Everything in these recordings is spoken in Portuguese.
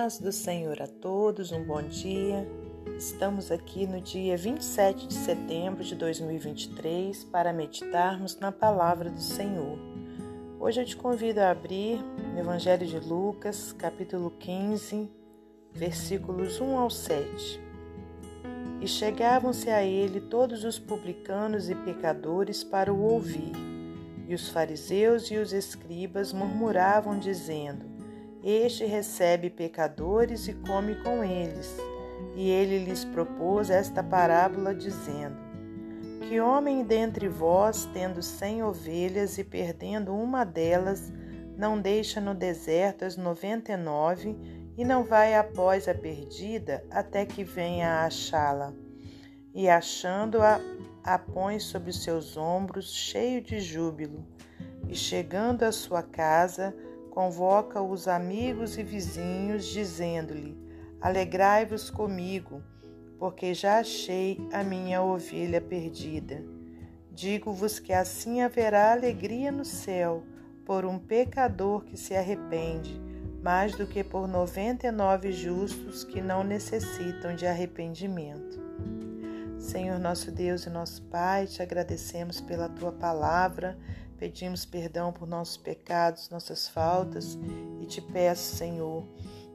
paz do Senhor a todos, um bom dia. Estamos aqui no dia 27 de setembro de 2023 para meditarmos na palavra do Senhor. Hoje eu te convido a abrir o Evangelho de Lucas, capítulo 15, versículos 1 ao 7. E chegavam-se a ele todos os publicanos e pecadores para o ouvir. E os fariseus e os escribas murmuravam, dizendo: este recebe pecadores e come com eles. E ele lhes propôs esta parábola, dizendo: Que homem dentre vós, tendo cem ovelhas e perdendo uma delas, não deixa no deserto as noventa e nove e não vai após a perdida até que venha a achá-la? E achando-a, a põe sobre os seus ombros, cheio de júbilo. E chegando à sua casa, convoca os amigos e vizinhos, dizendo-lhe: Alegrai-vos comigo, porque já achei a minha ovelha perdida. Digo-vos que assim haverá alegria no céu por um pecador que se arrepende, mais do que por noventa e nove justos que não necessitam de arrependimento. Senhor nosso Deus e nosso Pai, te agradecemos pela tua palavra Pedimos perdão por nossos pecados, nossas faltas e te peço, Senhor,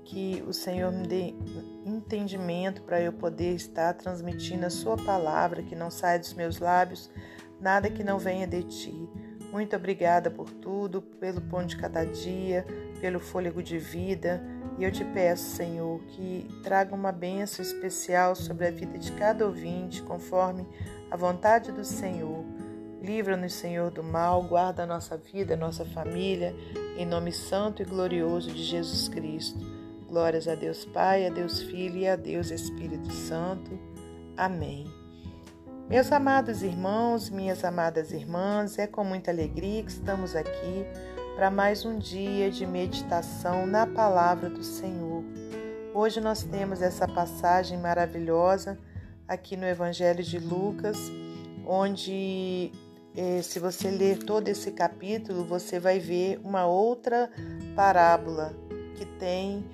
que o Senhor me dê entendimento para eu poder estar transmitindo a Sua palavra, que não saia dos meus lábios nada que não venha de Ti. Muito obrigada por tudo, pelo pão de cada dia, pelo fôlego de vida. E eu te peço, Senhor, que traga uma bênção especial sobre a vida de cada ouvinte, conforme a vontade do Senhor. Livra-nos, Senhor, do mal, guarda a nossa vida, a nossa família, em nome santo e glorioso de Jesus Cristo. Glórias a Deus Pai, a Deus Filho e a Deus Espírito Santo. Amém. Meus amados irmãos, minhas amadas irmãs, é com muita alegria que estamos aqui para mais um dia de meditação na palavra do Senhor. Hoje nós temos essa passagem maravilhosa aqui no Evangelho de Lucas, onde se você ler todo esse capítulo, você vai ver uma outra parábola que tem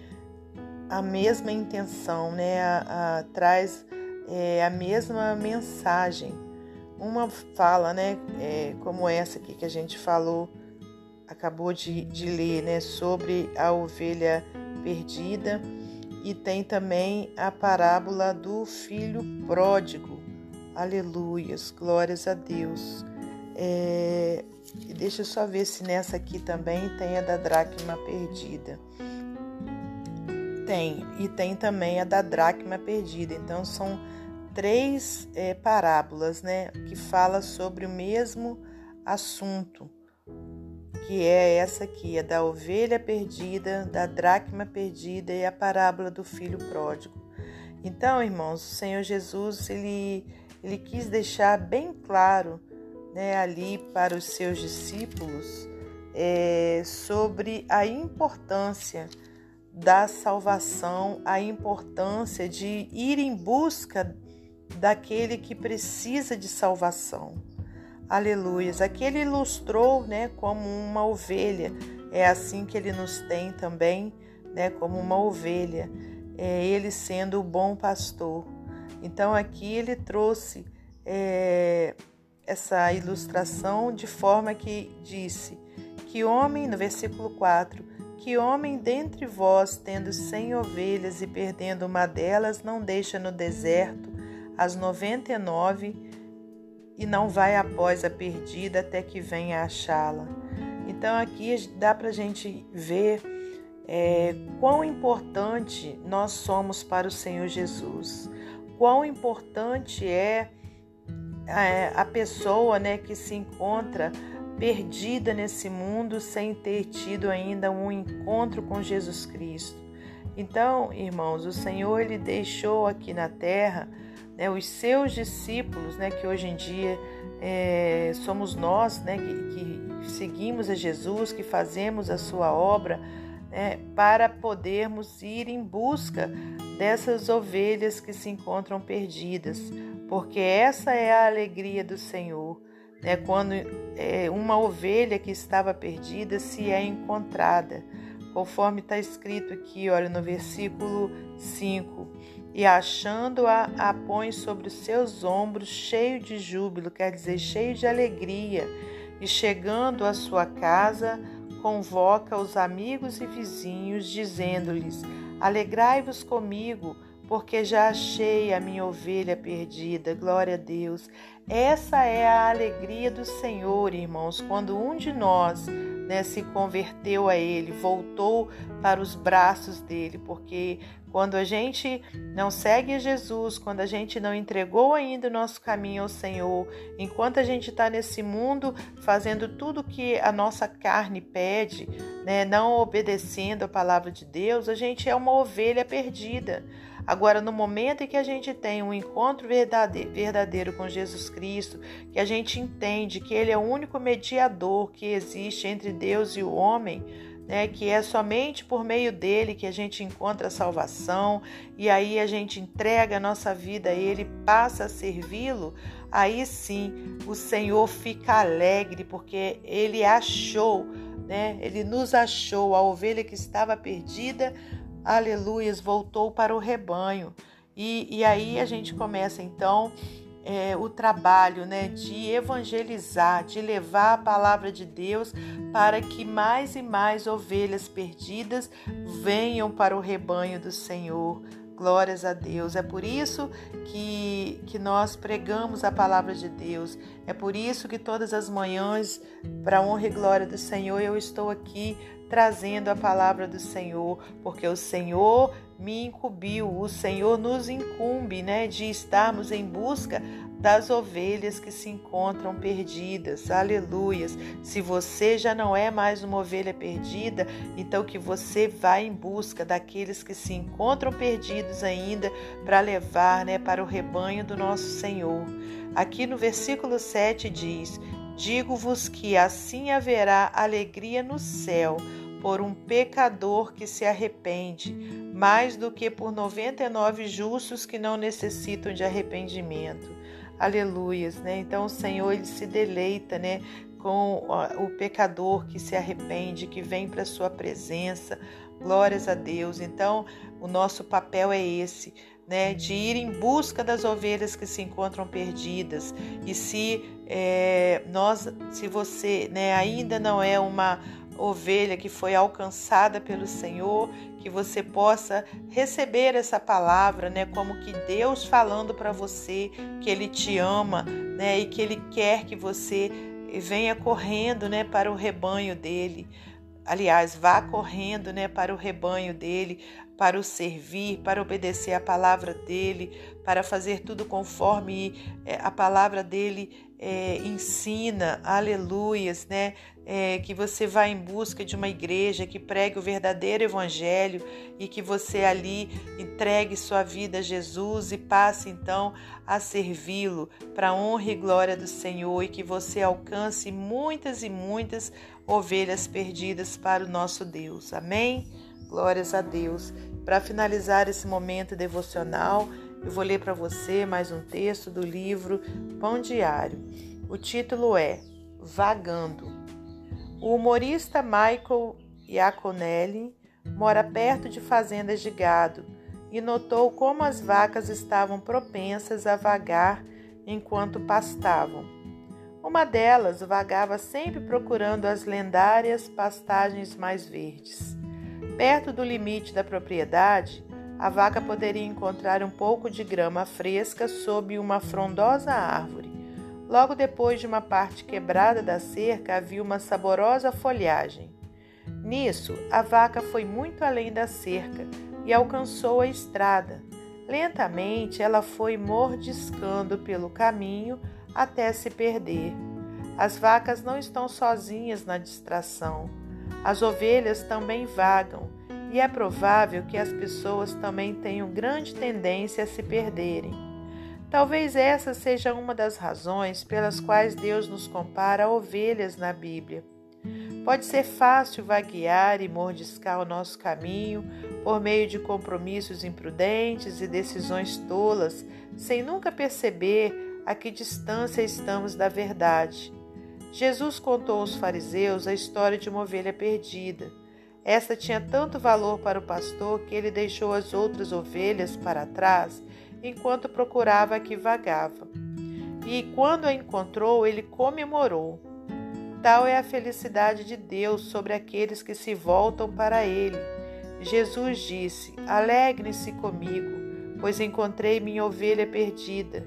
a mesma intenção, né? A, a, traz é, a mesma mensagem. Uma fala, né? É, como essa aqui que a gente falou, acabou de, de ler, né? Sobre a ovelha perdida. E tem também a parábola do filho pródigo. Aleluias, glórias a Deus. É, deixa eu só ver se nessa aqui também tem a da dracma perdida. Tem, e tem também a da dracma perdida. Então são três é, parábolas, né, que fala sobre o mesmo assunto, que é essa aqui, a da ovelha perdida, da dracma perdida e a parábola do filho pródigo. Então, irmãos, o Senhor Jesus ele ele quis deixar bem claro né, ali para os seus discípulos é, sobre a importância da salvação, a importância de ir em busca daquele que precisa de salvação. Aleluias. Aqui ele ilustrou, né, como uma ovelha. É assim que ele nos tem também, né, como uma ovelha. É ele sendo o bom pastor. Então aqui ele trouxe é, essa ilustração de forma que disse: Que homem, no versículo 4, que homem dentre vós, tendo cem ovelhas e perdendo uma delas, não deixa no deserto as noventa e nove e não vai após a perdida até que venha achá-la. Então aqui dá para a gente ver é, quão importante nós somos para o Senhor Jesus, quão importante é é, a pessoa né, que se encontra perdida nesse mundo sem ter tido ainda um encontro com Jesus Cristo. Então, irmãos, o Senhor ele deixou aqui na terra né, os seus discípulos, né, que hoje em dia é, somos nós, né, que, que, seguimos a Jesus, que fazemos a sua obra, né, para podermos ir em busca dessas ovelhas que se encontram perdidas, porque essa é a alegria do Senhor. Né? Quando é, uma ovelha que estava perdida se é encontrada, conforme está escrito aqui, olha, no versículo 5. E achando-a, a põe sobre os seus ombros, cheio de júbilo, quer dizer, cheio de alegria. E chegando à sua casa, convoca os amigos e vizinhos, dizendo-lhes: Alegrai-vos comigo, porque já achei a minha ovelha perdida. Glória a Deus. Essa é a alegria do Senhor, irmãos, quando um de nós né, se converteu a Ele, voltou para os braços dele, porque quando a gente não segue Jesus, quando a gente não entregou ainda o nosso caminho ao Senhor, enquanto a gente está nesse mundo fazendo tudo que a nossa carne pede, né, não obedecendo a palavra de Deus, a gente é uma ovelha perdida. Agora, no momento em que a gente tem um encontro verdadeiro com Jesus Cristo, que a gente entende que Ele é o único mediador que existe entre Deus e o homem, né, que é somente por meio dele que a gente encontra a salvação e aí a gente entrega a nossa vida a ele, passa a servi-lo, aí sim o Senhor fica alegre porque ele achou, né, ele nos achou, a ovelha que estava perdida, aleluias, voltou para o rebanho. E, e aí a gente começa então é, o trabalho né, de evangelizar, de levar a palavra de Deus para que mais e mais ovelhas perdidas venham para o rebanho do Senhor. Glórias a Deus. É por isso que, que nós pregamos a palavra de Deus. É por isso que todas as manhãs, para honra e glória do Senhor, eu estou aqui trazendo a palavra do Senhor, porque o Senhor me incumbiu, o Senhor nos incumbe, né, de estarmos em busca das ovelhas que se encontram perdidas. Aleluias. Se você já não é mais uma ovelha perdida, então que você vá em busca daqueles que se encontram perdidos ainda para levar, né, para o rebanho do nosso Senhor. Aqui no versículo 7 diz: Digo-vos que assim haverá alegria no céu por um pecador que se arrepende, mais do que por 99 justos que não necessitam de arrependimento. Aleluias, né? Então o Senhor ele se deleita, né, com o pecador que se arrepende, que vem para sua presença. Glórias a Deus. Então, o nosso papel é esse, né, de ir em busca das ovelhas que se encontram perdidas. E se é, nós, se você, né, ainda não é uma ovelha que foi alcançada pelo Senhor, que você possa receber essa palavra, né, como que Deus falando para você que ele te ama, né, e que ele quer que você venha correndo, né, para o rebanho dele. Aliás, vá correndo, né, para o rebanho dele, para o servir, para obedecer a palavra dele, para fazer tudo conforme eh, a palavra dele é, ensina, aleluias, né? É, que você vá em busca de uma igreja que pregue o verdadeiro evangelho e que você ali entregue sua vida a Jesus e passe então a servi-lo para a honra e glória do Senhor e que você alcance muitas e muitas ovelhas perdidas para o nosso Deus. Amém? Glórias a Deus. Para finalizar esse momento devocional, eu vou ler para você mais um texto do livro Pão Diário. O título é Vagando. O humorista Michael Iaconelli mora perto de fazendas de gado e notou como as vacas estavam propensas a vagar enquanto pastavam. Uma delas vagava sempre procurando as lendárias pastagens mais verdes. Perto do limite da propriedade, a vaca poderia encontrar um pouco de grama fresca sob uma frondosa árvore. Logo depois de uma parte quebrada da cerca havia uma saborosa folhagem. Nisso, a vaca foi muito além da cerca e alcançou a estrada. Lentamente ela foi mordiscando pelo caminho até se perder. As vacas não estão sozinhas na distração. As ovelhas também vagam e é provável que as pessoas também tenham grande tendência a se perderem. Talvez essa seja uma das razões pelas quais Deus nos compara a ovelhas na Bíblia. Pode ser fácil vaguear e mordiscar o nosso caminho por meio de compromissos imprudentes e decisões tolas, sem nunca perceber a que distância estamos da verdade. Jesus contou aos fariseus a história de uma ovelha perdida. Esta tinha tanto valor para o pastor que ele deixou as outras ovelhas para trás enquanto procurava a que vagava. E quando a encontrou, ele comemorou. Tal é a felicidade de Deus sobre aqueles que se voltam para ele. Jesus disse: Alegre-se comigo, pois encontrei minha ovelha perdida.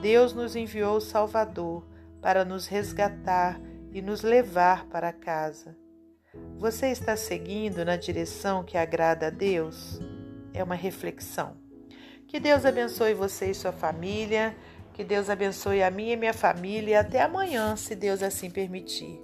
Deus nos enviou o Salvador para nos resgatar e nos levar para casa. Você está seguindo na direção que agrada a Deus? É uma reflexão. Que Deus abençoe você e sua família. Que Deus abençoe a minha e minha família. Até amanhã, se Deus assim permitir.